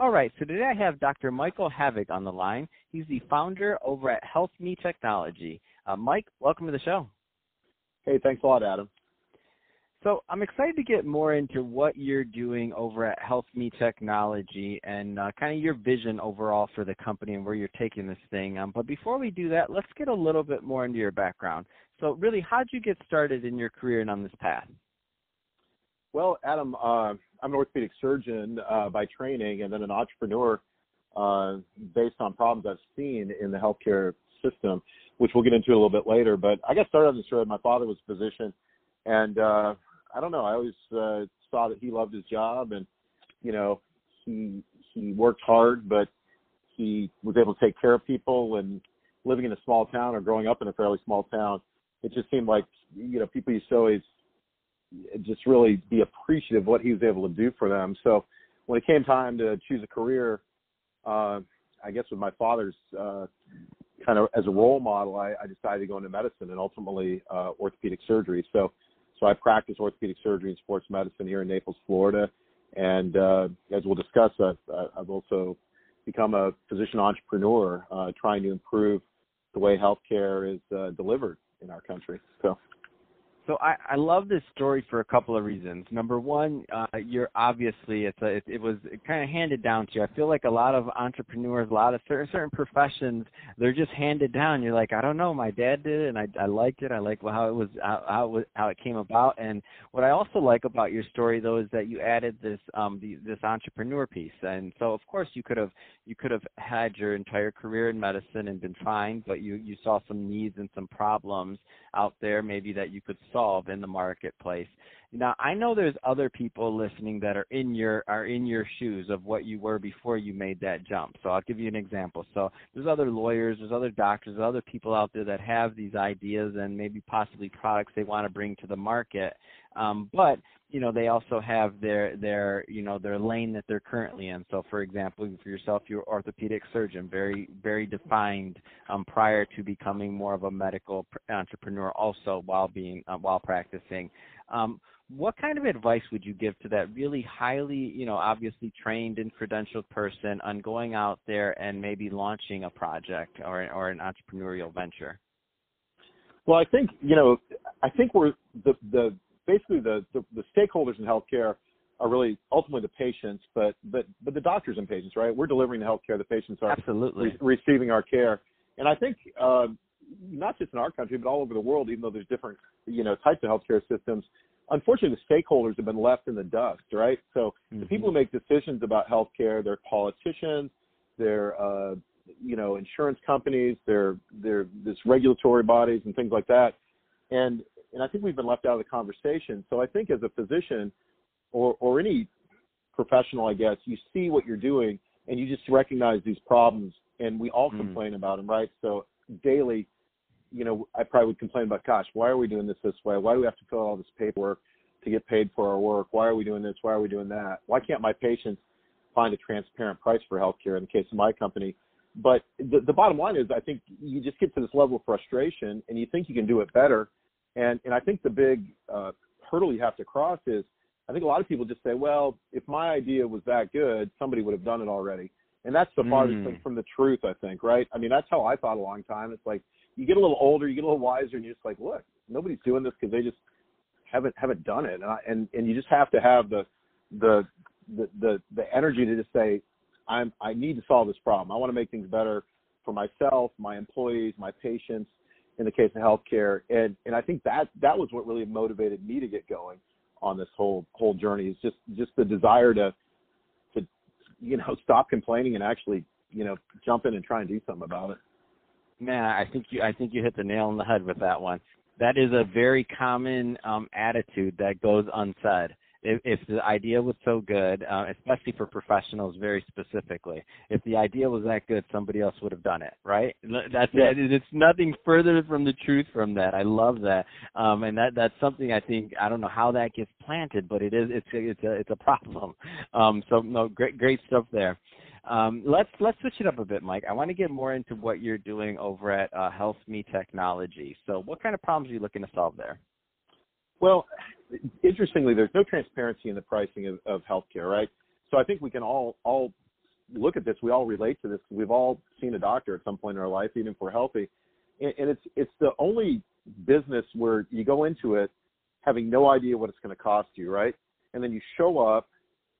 All right, so today I have Dr. Michael Havig on the line. He's the founder over at Health Me Technology. Uh, Mike, welcome to the show. Hey, thanks a lot, Adam. So I'm excited to get more into what you're doing over at Health Me Technology and uh, kind of your vision overall for the company and where you're taking this thing. Um, but before we do that, let's get a little bit more into your background. So really, how did you get started in your career and on this path? Well, Adam, uh, I'm an orthopedic surgeon uh, by training and then an entrepreneur uh, based on problems I've seen in the healthcare system, which we'll get into a little bit later. But I got started on this road. My father was a physician, and uh, I don't know. I always uh, saw that he loved his job, and you know, he he worked hard, but he was able to take care of people. And living in a small town or growing up in a fairly small town, it just seemed like you know people used to always just really be appreciative of what he was able to do for them. So when it came time to choose a career, uh, I guess with my father's uh, kind of as a role model, I, I decided to go into medicine and ultimately uh, orthopedic surgery. So so I practice orthopedic surgery and sports medicine here in Naples, Florida. And uh, as we'll discuss, I've, I've also become a physician entrepreneur, uh, trying to improve the way healthcare is uh, delivered in our country. So so I, I love this story for a couple of reasons. Number one, uh, you're obviously it's a, it, it was kind of handed down to you. I feel like a lot of entrepreneurs, a lot of certain certain professions, they're just handed down. You're like, I don't know, my dad did it, and I I liked it. I like how it was how, how it was, how it came about. And what I also like about your story though is that you added this um the, this entrepreneur piece. And so of course you could have you could have had your entire career in medicine and been fine, but you you saw some needs and some problems out there maybe that you could solve solve in the marketplace. Now, I know there's other people listening that are in your are in your shoes of what you were before you made that jump. So I'll give you an example. So there's other lawyers, there's other doctors, there's other people out there that have these ideas and maybe possibly products they want to bring to the market. Um, but you know they also have their their you know their lane that they're currently in. So for example, for yourself, you're orthopedic surgeon, very very defined um, prior to becoming more of a medical entrepreneur, also while being uh, while practicing. Um, what kind of advice would you give to that really highly, you know, obviously trained and credentialed person on going out there and maybe launching a project or or an entrepreneurial venture? Well, I think you know, I think we're the the basically the, the the stakeholders in healthcare are really ultimately the patients, but but but the doctors and patients, right? We're delivering the healthcare. The patients are absolutely re- receiving our care, and I think uh, not just in our country, but all over the world, even though there's different you know types of healthcare systems unfortunately the stakeholders have been left in the dust, right? So mm-hmm. the people who make decisions about healthcare, they're politicians, they're uh, you know insurance companies, they're they're this regulatory bodies and things like that, and and I think we've been left out of the conversation. So I think as a physician or or any professional, I guess, you see what you're doing and you just recognize these problems, and we all mm. complain about them, right? So daily you know, I probably would complain about, gosh, why are we doing this this way? Why do we have to fill out all this paperwork to get paid for our work? Why are we doing this? Why are we doing that? Why can't my patients find a transparent price for healthcare in the case of my company? But the, the bottom line is, I think you just get to this level of frustration and you think you can do it better. And, and I think the big uh, hurdle you have to cross is, I think a lot of people just say, well, if my idea was that good, somebody would have done it already. And that's the farthest mm. thing from the truth, I think, right? I mean, that's how I thought a long time. It's like, you get a little older, you get a little wiser, and you're just like, look, nobody's doing this because they just haven't haven't done it, and, I, and and you just have to have the the the the the energy to just say, I'm I need to solve this problem. I want to make things better for myself, my employees, my patients. In the case of healthcare, and and I think that that was what really motivated me to get going on this whole whole journey. Is just just the desire to to you know stop complaining and actually you know jump in and try and do something about it. Man, I think you I think you hit the nail on the head with that one. That is a very common um, attitude that goes unsaid. If, if the idea was so good, uh, especially for professionals, very specifically, if the idea was that good, somebody else would have done it, right? That's yeah. it. It's nothing further from the truth from that. I love that, um, and that that's something I think I don't know how that gets planted, but it is it's it's a it's a problem. Um, so no, great great stuff there. Um, let's let's switch it up a bit, Mike. I want to get more into what you're doing over at uh, Health Me Technology. So, what kind of problems are you looking to solve there? Well, interestingly, there's no transparency in the pricing of, of healthcare, right? So I think we can all all look at this. We all relate to this. We've all seen a doctor at some point in our life, even if we're healthy, and, and it's it's the only business where you go into it having no idea what it's going to cost you, right? And then you show up,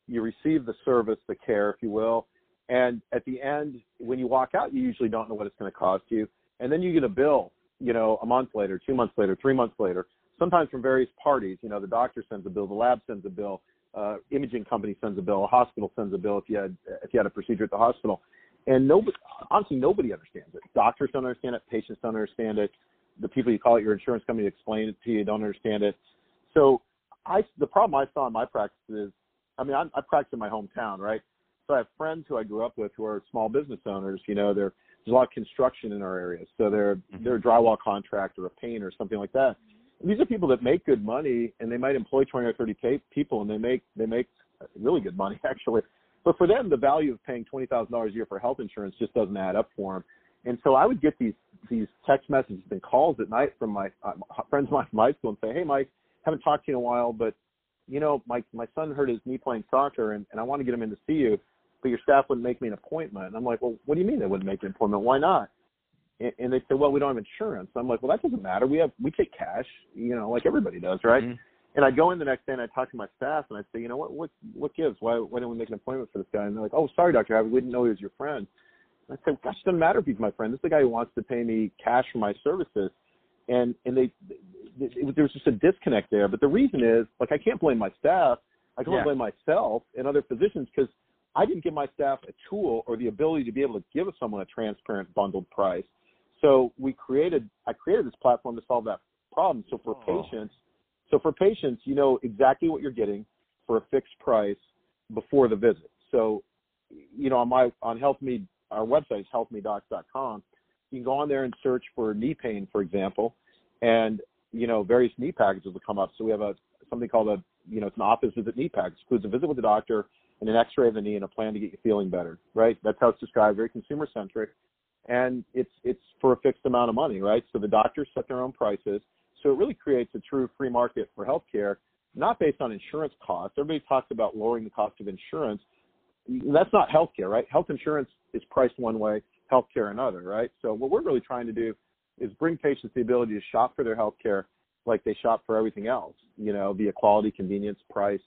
you receive the service, the care, if you will, and at the end, when you walk out, you usually don't know what it's going to cost you, and then you get a bill, you know, a month later, two months later, three months later, sometimes from various parties. You know, the doctor sends a bill, the lab sends a bill, uh, imaging company sends a bill, a hospital sends a bill if you had if you had a procedure at the hospital, and nobody, honestly, nobody understands it. Doctors don't understand it, patients don't understand it, the people you call at your insurance company to explain it to you don't understand it. So, I the problem I saw in my practice is, I mean, I, I practice in my hometown, right? So I have friends who I grew up with who are small business owners. You know, there's a lot of construction in our area, so they're mm-hmm. they're a drywall contractor, a painter, or something like that these are people that make good money and they might employ 20 or 30 people and they make they make really good money actually. But for them the value of paying $20,000 a year for health insurance just doesn't add up for them and so I would get these these text messages and calls at night from my uh, friends of mine from high school and say hey Mike haven't talked to you in a while but you know my my son hurt his knee playing soccer and, and I want to get him in to see you but your staff wouldn't make me an appointment. And I'm like well what do you mean they wouldn't make an appointment? Why not and they say, well, we don't have insurance. I'm like, well, that doesn't matter. We have, we take cash, you know, like everybody does, right? Mm-hmm. And I go in the next day and I talk to my staff and I say, you know what, what, what gives? Why, why didn't we make an appointment for this guy? And they're like, oh, sorry, Dr. Harvey, we didn't know he was your friend. And I said, gosh, it doesn't matter if he's my friend. This is the guy who wants to pay me cash for my services. And, and they, they there was just a disconnect there. But the reason is, like, I can't blame my staff. I can yeah. blame myself and other physicians because I didn't give my staff a tool or the ability to be able to give someone a transparent bundled price. So we created, I created this platform to solve that problem. So for oh. patients, so for patients, you know exactly what you're getting for a fixed price before the visit. So, you know, on my on HealthMe, our website is healthmedocs.com. You can go on there and search for knee pain, for example, and you know various knee packages will come up. So we have a something called a you know it's an office visit knee package. It includes a visit with the doctor and an X-ray of the knee and a plan to get you feeling better. Right? That's how it's described. Very consumer centric and it's it's for a fixed amount of money, right? So the doctors set their own prices. So it really creates a true free market for healthcare, not based on insurance costs. Everybody talks about lowering the cost of insurance. That's not healthcare, right? Health insurance is priced one way, healthcare another, right? So what we're really trying to do is bring patients the ability to shop for their healthcare like they shop for everything else, you know, via quality, convenience, price,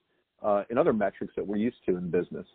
uh, and other metrics that we're used to in business.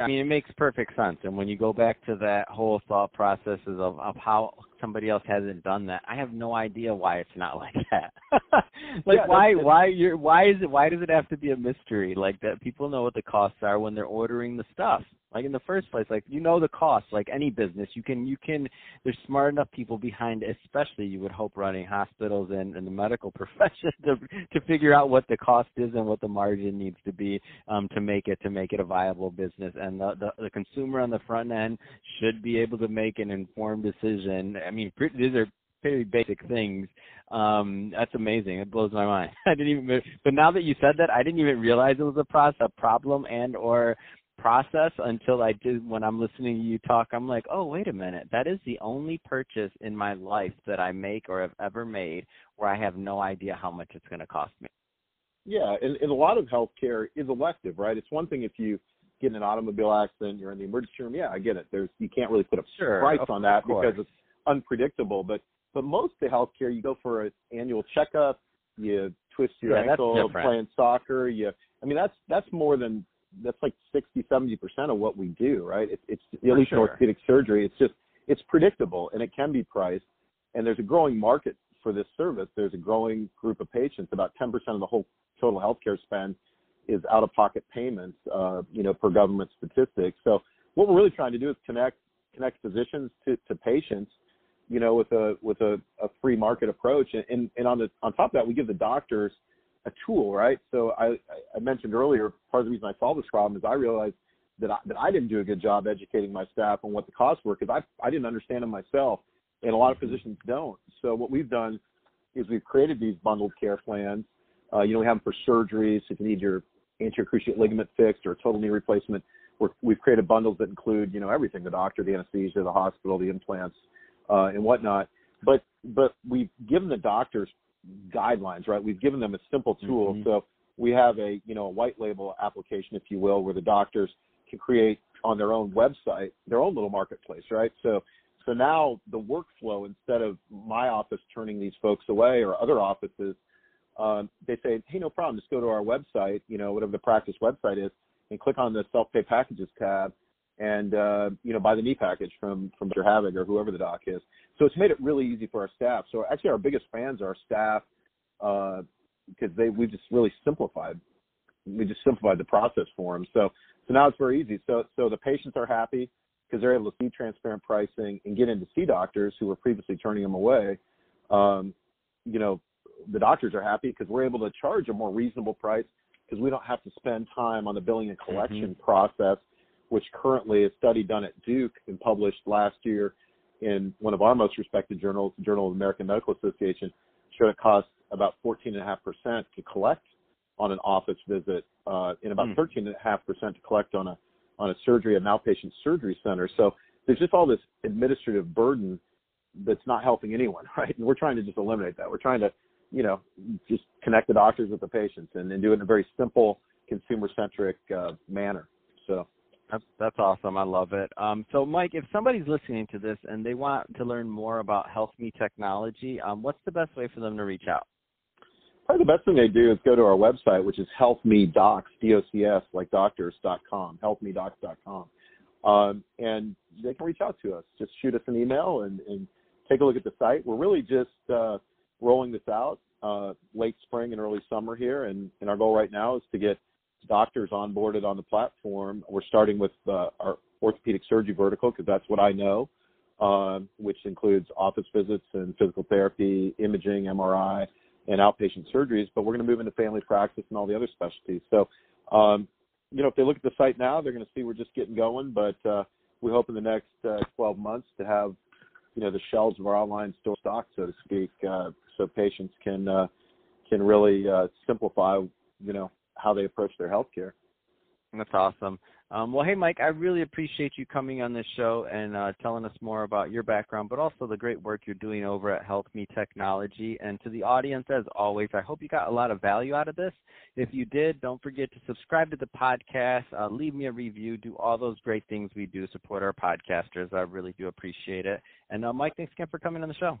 I mean, it makes perfect sense. And when you go back to that whole thought process of, of how somebody else hasn't done that, I have no idea why it's not like that. like yeah, why why you're why is it why does it have to be a mystery like that? People know what the costs are when they're ordering the stuff like in the first place like you know the cost like any business you can you can there's smart enough people behind especially you would hope running hospitals and, and the medical profession to to figure out what the cost is and what the margin needs to be um to make it to make it a viable business and the the, the consumer on the front end should be able to make an informed decision i mean these are very basic things. Um, that's amazing. It blows my mind. I didn't even, but now that you said that, I didn't even realize it was a process, a problem, and or process until I did when I'm listening to you talk. I'm like, oh, wait a minute. That is the only purchase in my life that I make or have ever made where I have no idea how much it's going to cost me. Yeah, and, and a lot of healthcare is elective, right? It's one thing if you get in an automobile accident, you're in the emergency room. Yeah, I get it. There's you can't really put a sure, price on that course. because it's unpredictable. But but most of the healthcare, you go for an annual checkup, you twist your yeah, ankle playing soccer. You, I mean, that's that's more than that's like 60, 70 percent of what we do, right? It, it's at For least sure. orthopedic surgery. It's just it's predictable and it can be priced, and there's a growing market for this service. There's a growing group of patients. About 10 percent of the whole total healthcare spend is out-of-pocket payments, uh, you know, per government statistics. So what we're really trying to do is connect connect physicians to, to patients, you know, with a with a, a free market approach. And, and and on the on top of that, we give the doctors a tool, right? So I, I mentioned earlier, part of the reason I solved this problem is I realized that I, that I didn't do a good job educating my staff on what the costs were because I I didn't understand them myself, and a lot of mm-hmm. physicians don't. So what we've done is we've created these bundled care plans. Uh, you know, we have them for surgeries if you need your anterior cruciate ligament fixed or a total knee replacement. we have created bundles that include you know everything: the doctor, the anesthesia, the hospital, the implants, uh, and whatnot. But but we've given the doctors guidelines, right? We've given them a simple tool. Mm-hmm. So we have a you know a white label application, if you will, where the doctors can create on their own website their own little marketplace, right? So so now the workflow instead of my office turning these folks away or other offices, um, they say, hey, no problem, just go to our website, you know, whatever the practice website is, and click on the self-pay packages tab, and uh, you know, buy the knee package from from Dr. Havig or whoever the doc is. So it's made it really easy for our staff. So actually, our biggest fans are our staff because uh, they we just really simplified we just simplified the process for them. So so now it's very easy. So so the patients are happy because they're able to see transparent pricing and get in to see doctors who were previously turning them away. Um, you know, the doctors are happy because we're able to charge a more reasonable price because we don't have to spend time on the billing and collection mm-hmm. process, which currently a study done at Duke and published last year in one of our most respected journals, the Journal of the American Medical Association, showed it costs about 14.5% to collect on an office visit uh, and about 13.5% mm. to collect on a on a surgery at an outpatient surgery center. So there's just all this administrative burden that's not helping anyone, right? And we're trying to just eliminate that. We're trying to, you know, just connect the doctors with the patients and, and do it in a very simple, consumer-centric uh, manner. So that's awesome. I love it. Um, so, Mike, if somebody's listening to this and they want to learn more about HealthMe technology, um, what's the best way for them to reach out? Probably the best thing they do is go to our website, which is healthmedocs, D-O-C-S, like doctors.com, healthmedocs.com. Um, and they can reach out to us. Just shoot us an email and, and take a look at the site. We're really just uh, rolling this out uh, late spring and early summer here, and, and our goal right now is to get doctors onboarded on the platform. We're starting with uh, our orthopedic surgery vertical because that's what I know, uh, which includes office visits and physical therapy, imaging, MRI, and outpatient surgeries. But we're going to move into family practice and all the other specialties. So, um, you know, if they look at the site now, they're going to see we're just getting going. But uh, we hope in the next uh, 12 months to have, you know, the shelves of our online store stock, so to speak, uh, so patients can uh, can really simplify, you know, how they approach their healthcare. That's awesome. Um, well, hey, Mike, I really appreciate you coming on this show and uh, telling us more about your background, but also the great work you're doing over at HealthMe Technology. And to the audience, as always, I hope you got a lot of value out of this. If you did, don't forget to subscribe to the podcast, uh, leave me a review, do all those great things we do, support our podcasters. I really do appreciate it. And uh, Mike, thanks again for coming on the show.